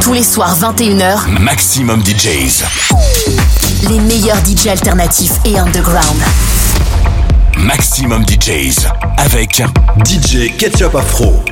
Tous les soirs 21h, Maximum DJs. les meilleurs DJ alternatifs et underground. Maximum DJs. Avec DJ Ketchup Afro.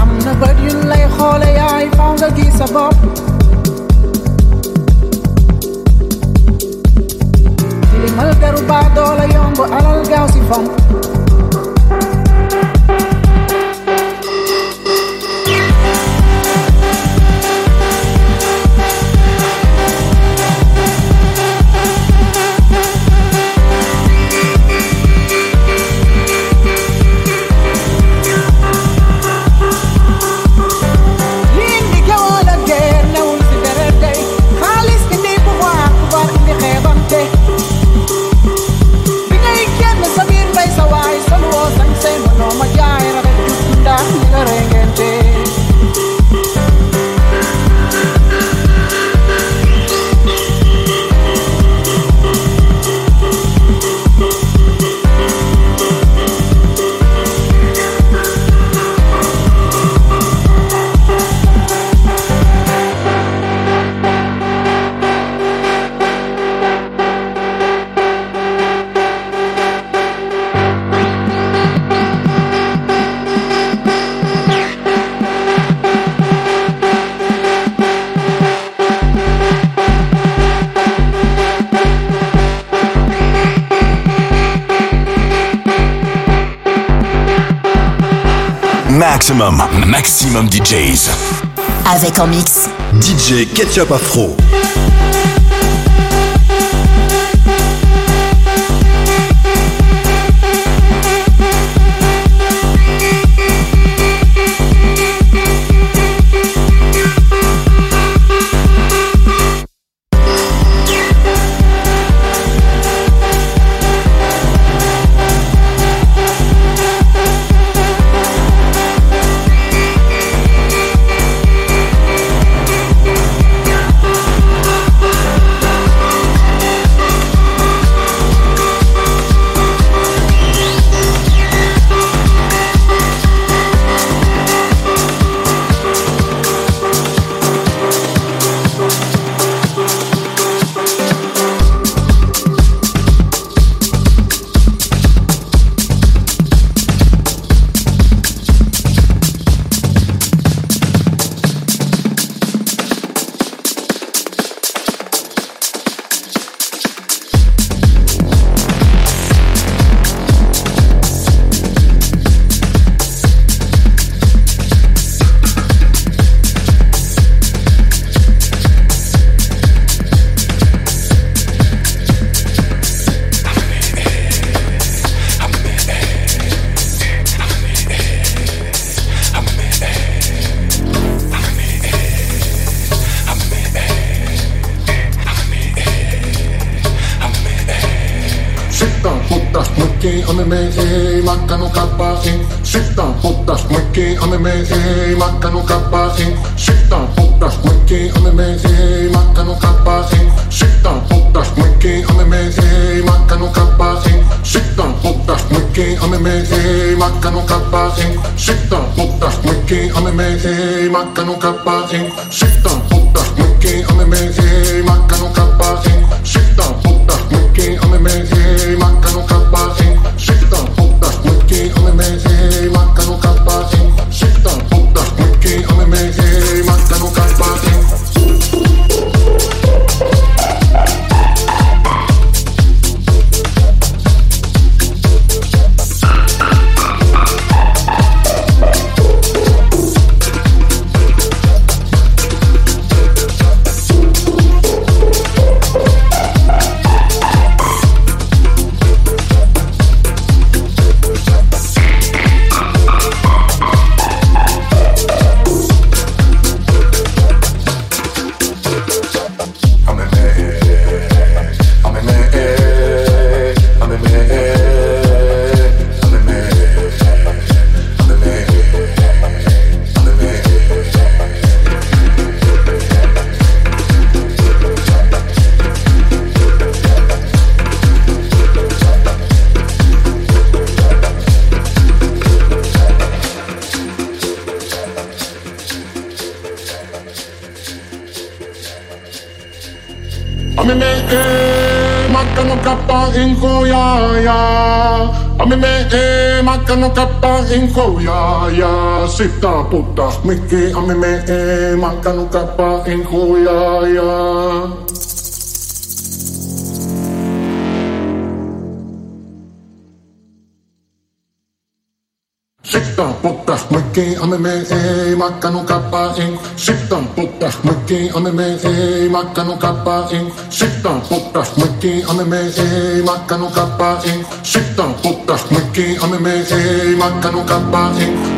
I'm na bët you lay xoole yaay found the gis sa bopp tilimal deru baa doola yomb DJ Ketchup Afro. Brasil. injovia, ya sita puta, mikki ami me e mankanu kappa injovia, ya. Sita puta, mikki ami me e mankanu kappa in. Sita puta, mikki ami me e mankanu kappa in. Sita puta, mikki ami me e mankanu kappa in. Kita, Buddha, Miki, Ameme, Makano, Kappa, Inc.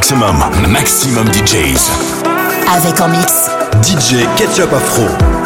Maximum, maximum DJs. Avec en mix DJ Ketchup Afro.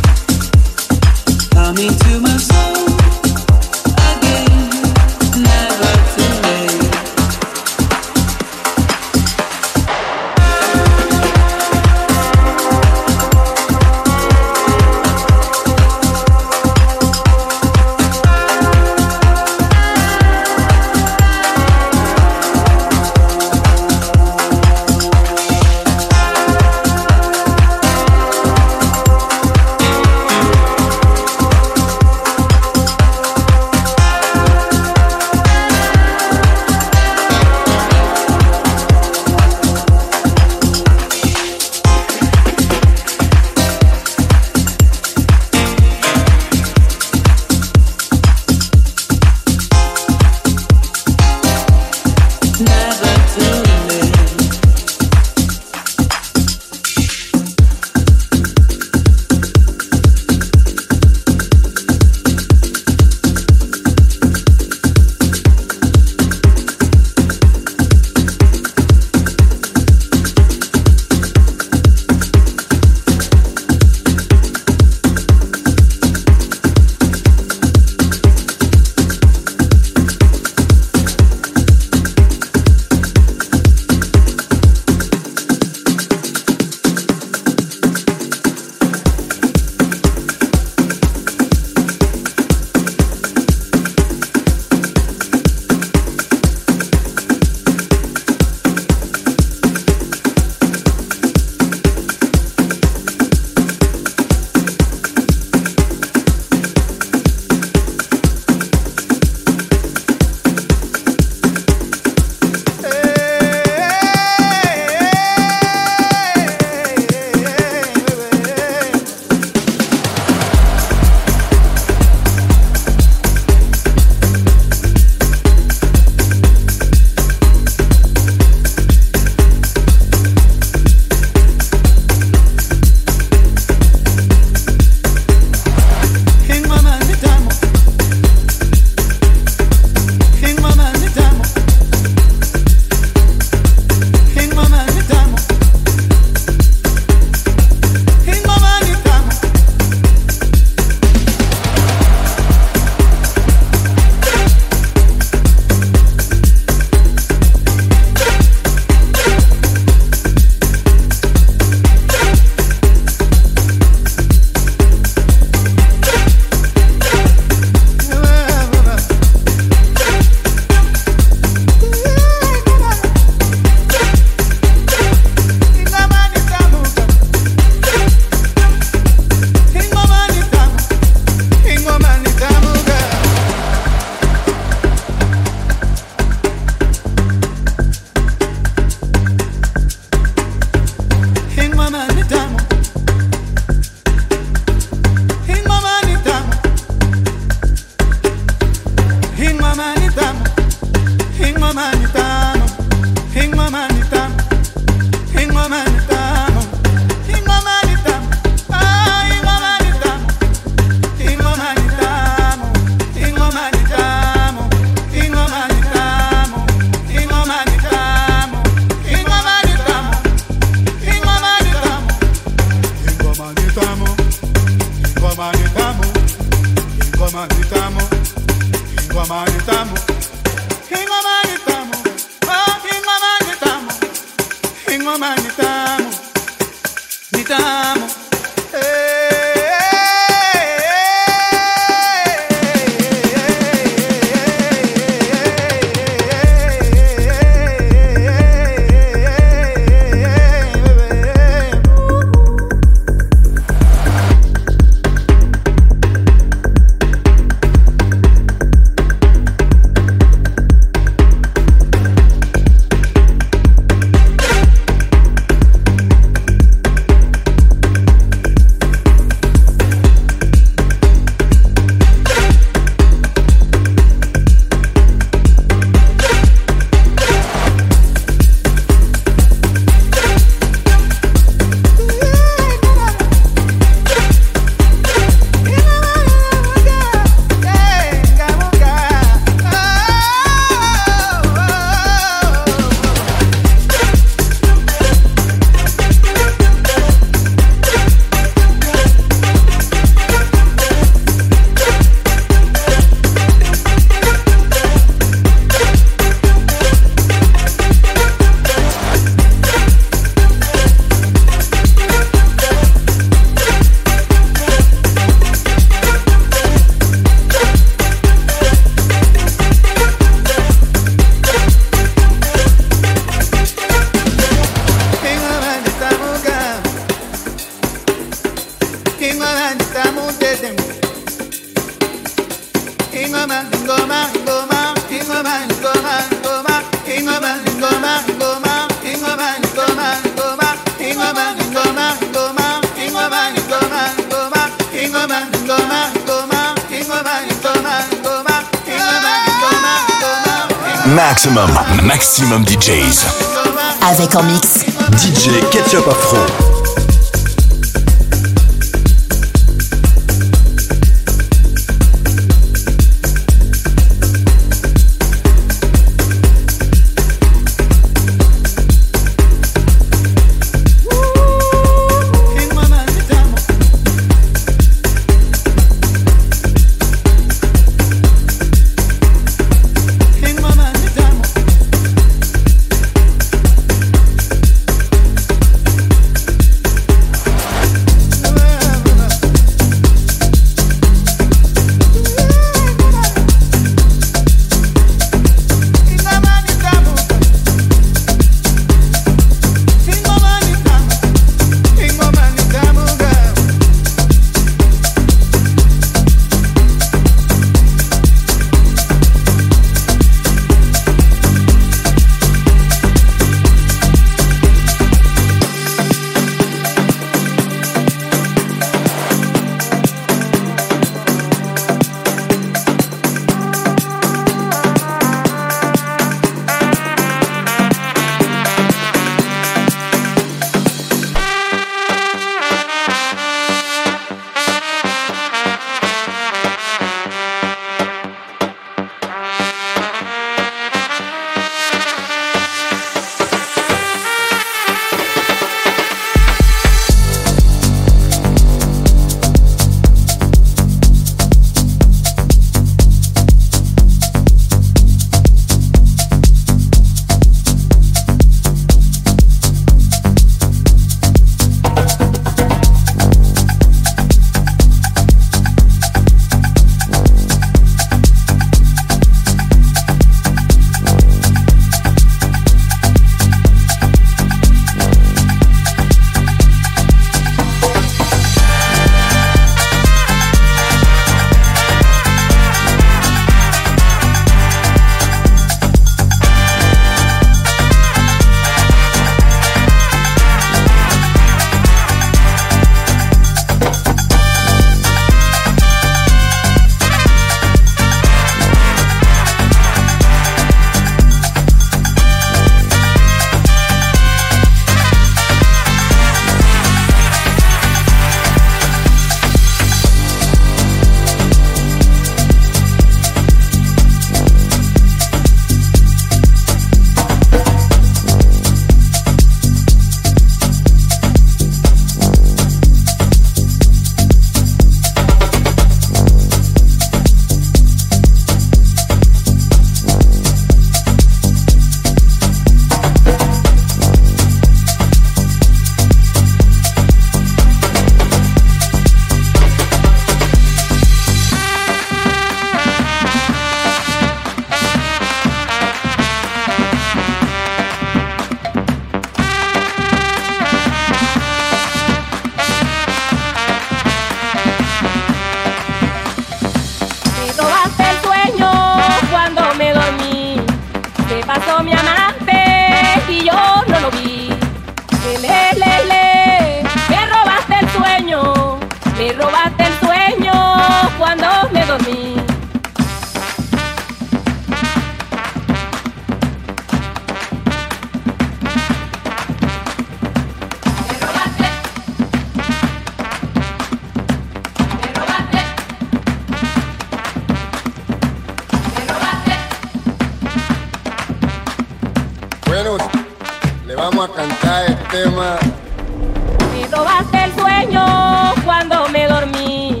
Me robaste el sueño cuando me dormí.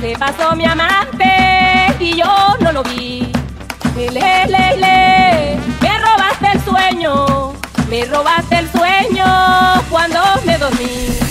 Se pasó mi amante y yo no lo vi. Le, le, le, me robaste el sueño. Me robaste el sueño cuando me dormí.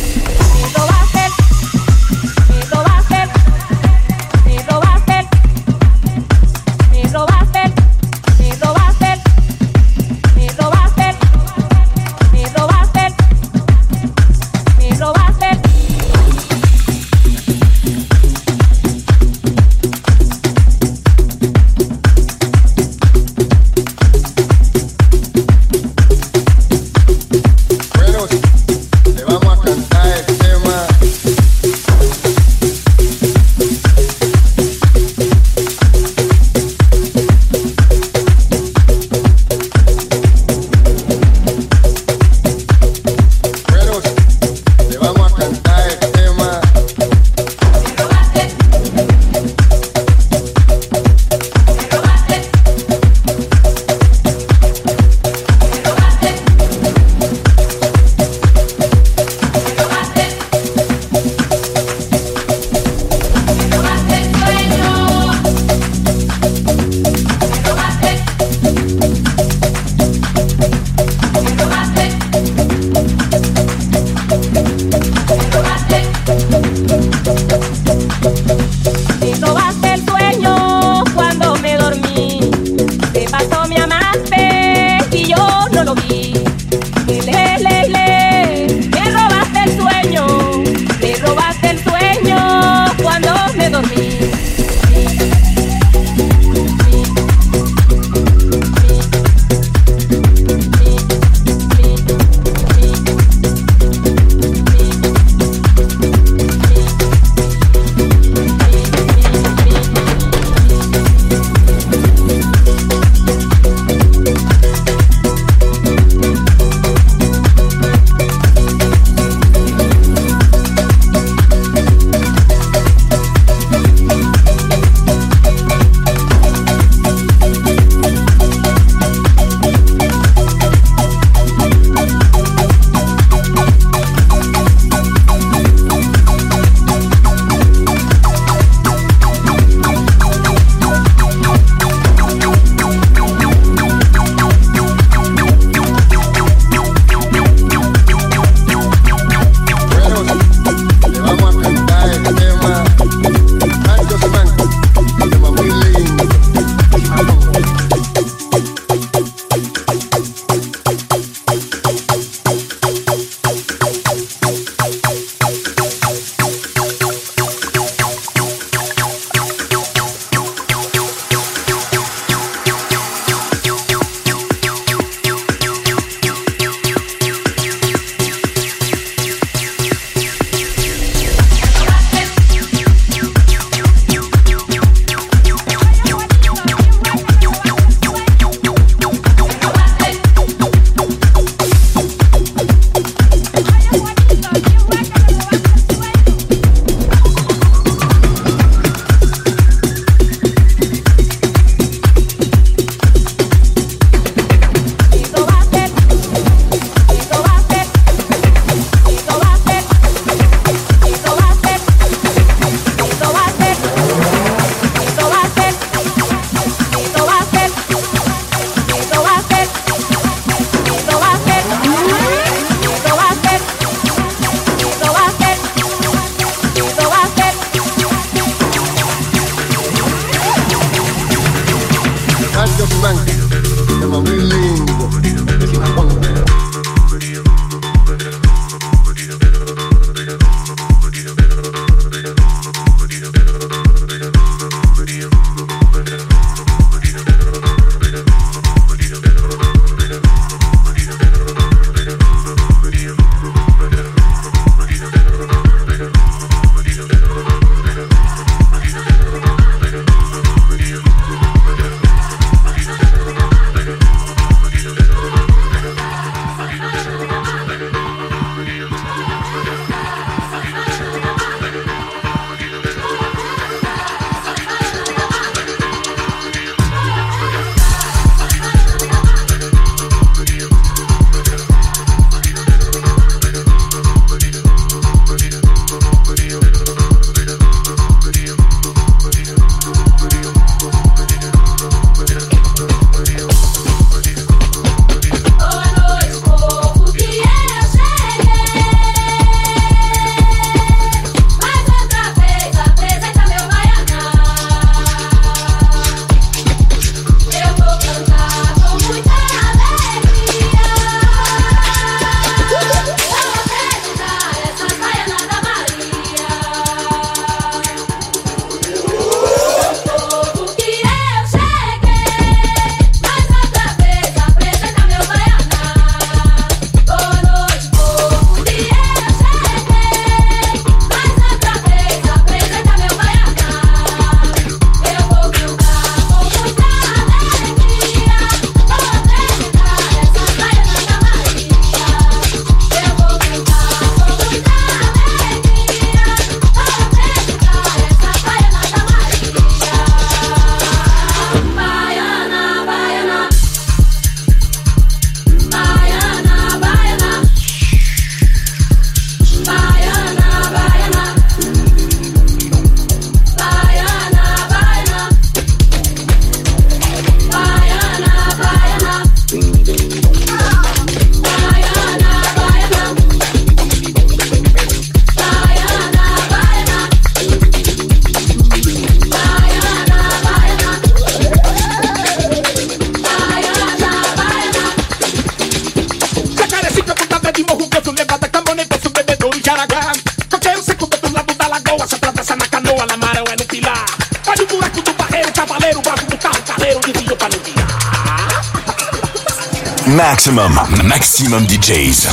Maximum DJs.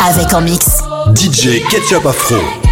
Avec en mix. DJ Ketchup Afro.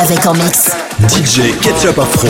Avec en mix. DJ Ketchup Afro.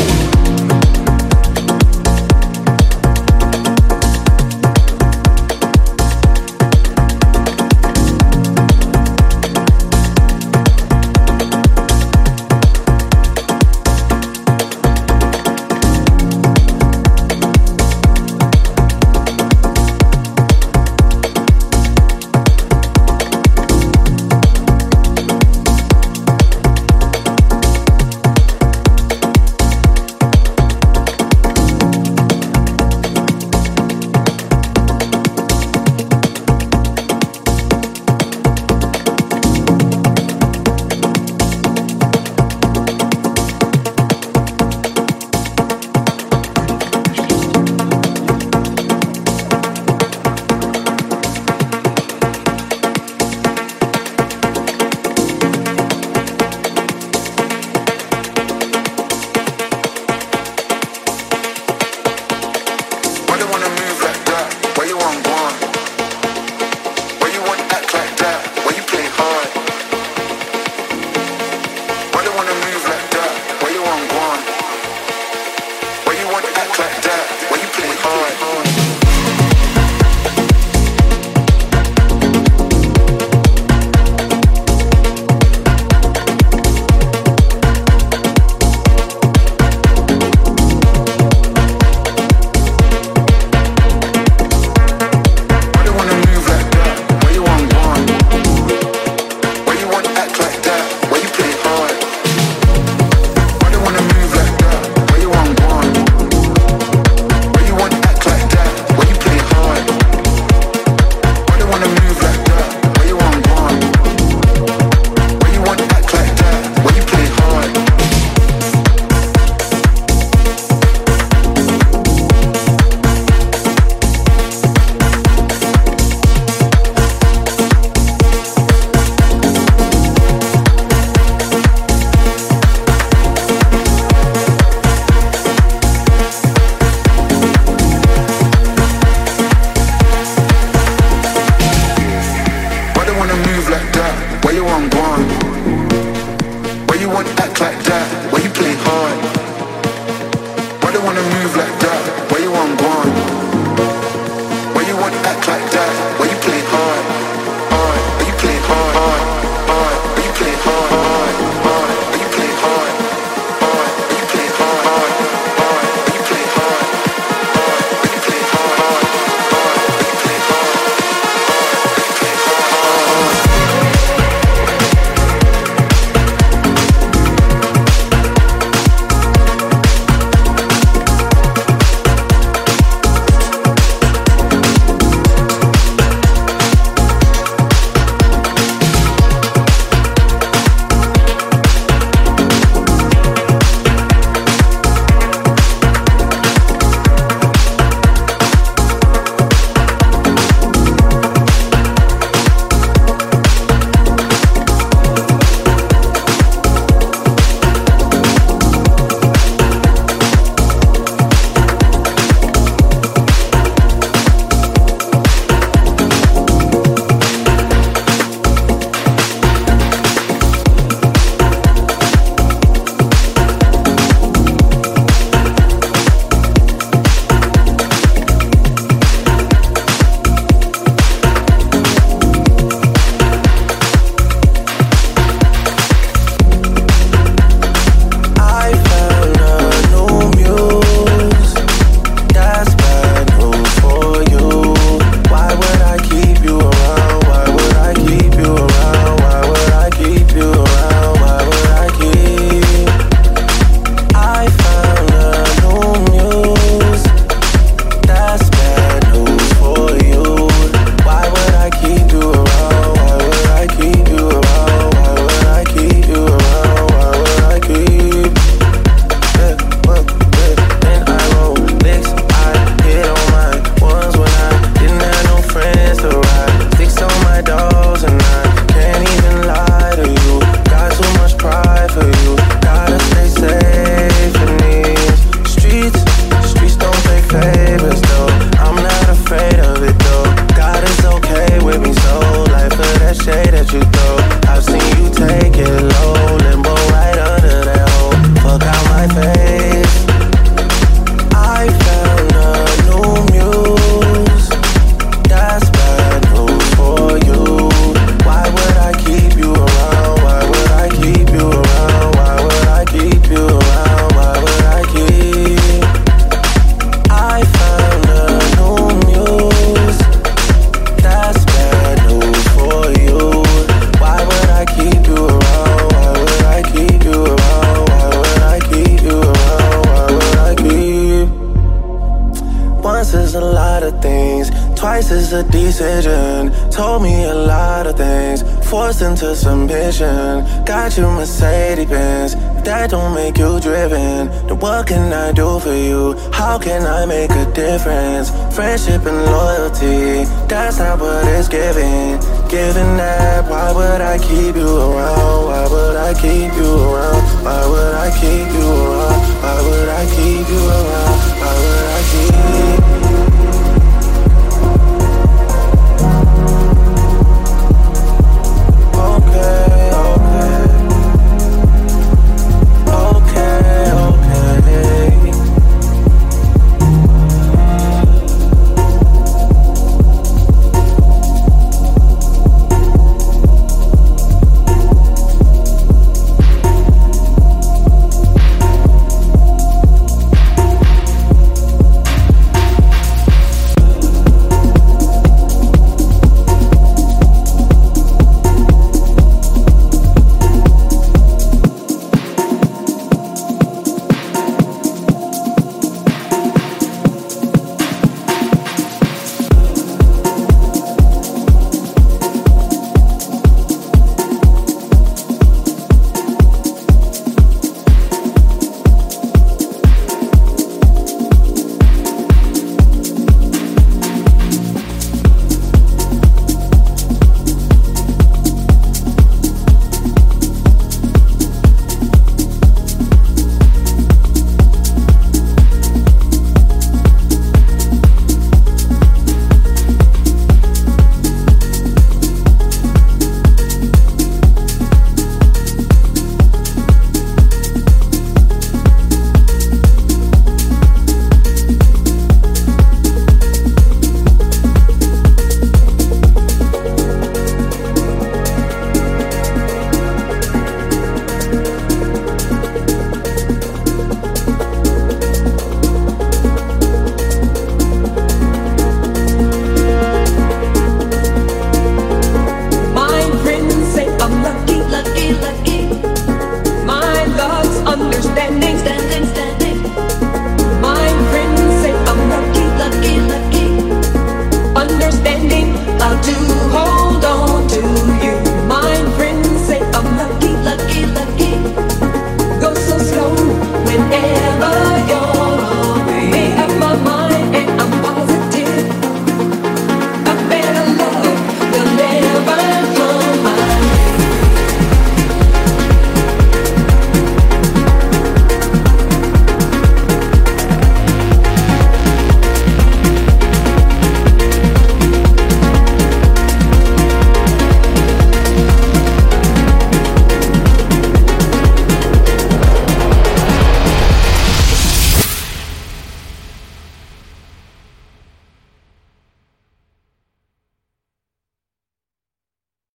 That don't make you driven. Then what can I do for you? How can I make a difference? Friendship and loyalty. That's not what it's giving. Giving that, why would I keep you around? Why would I keep you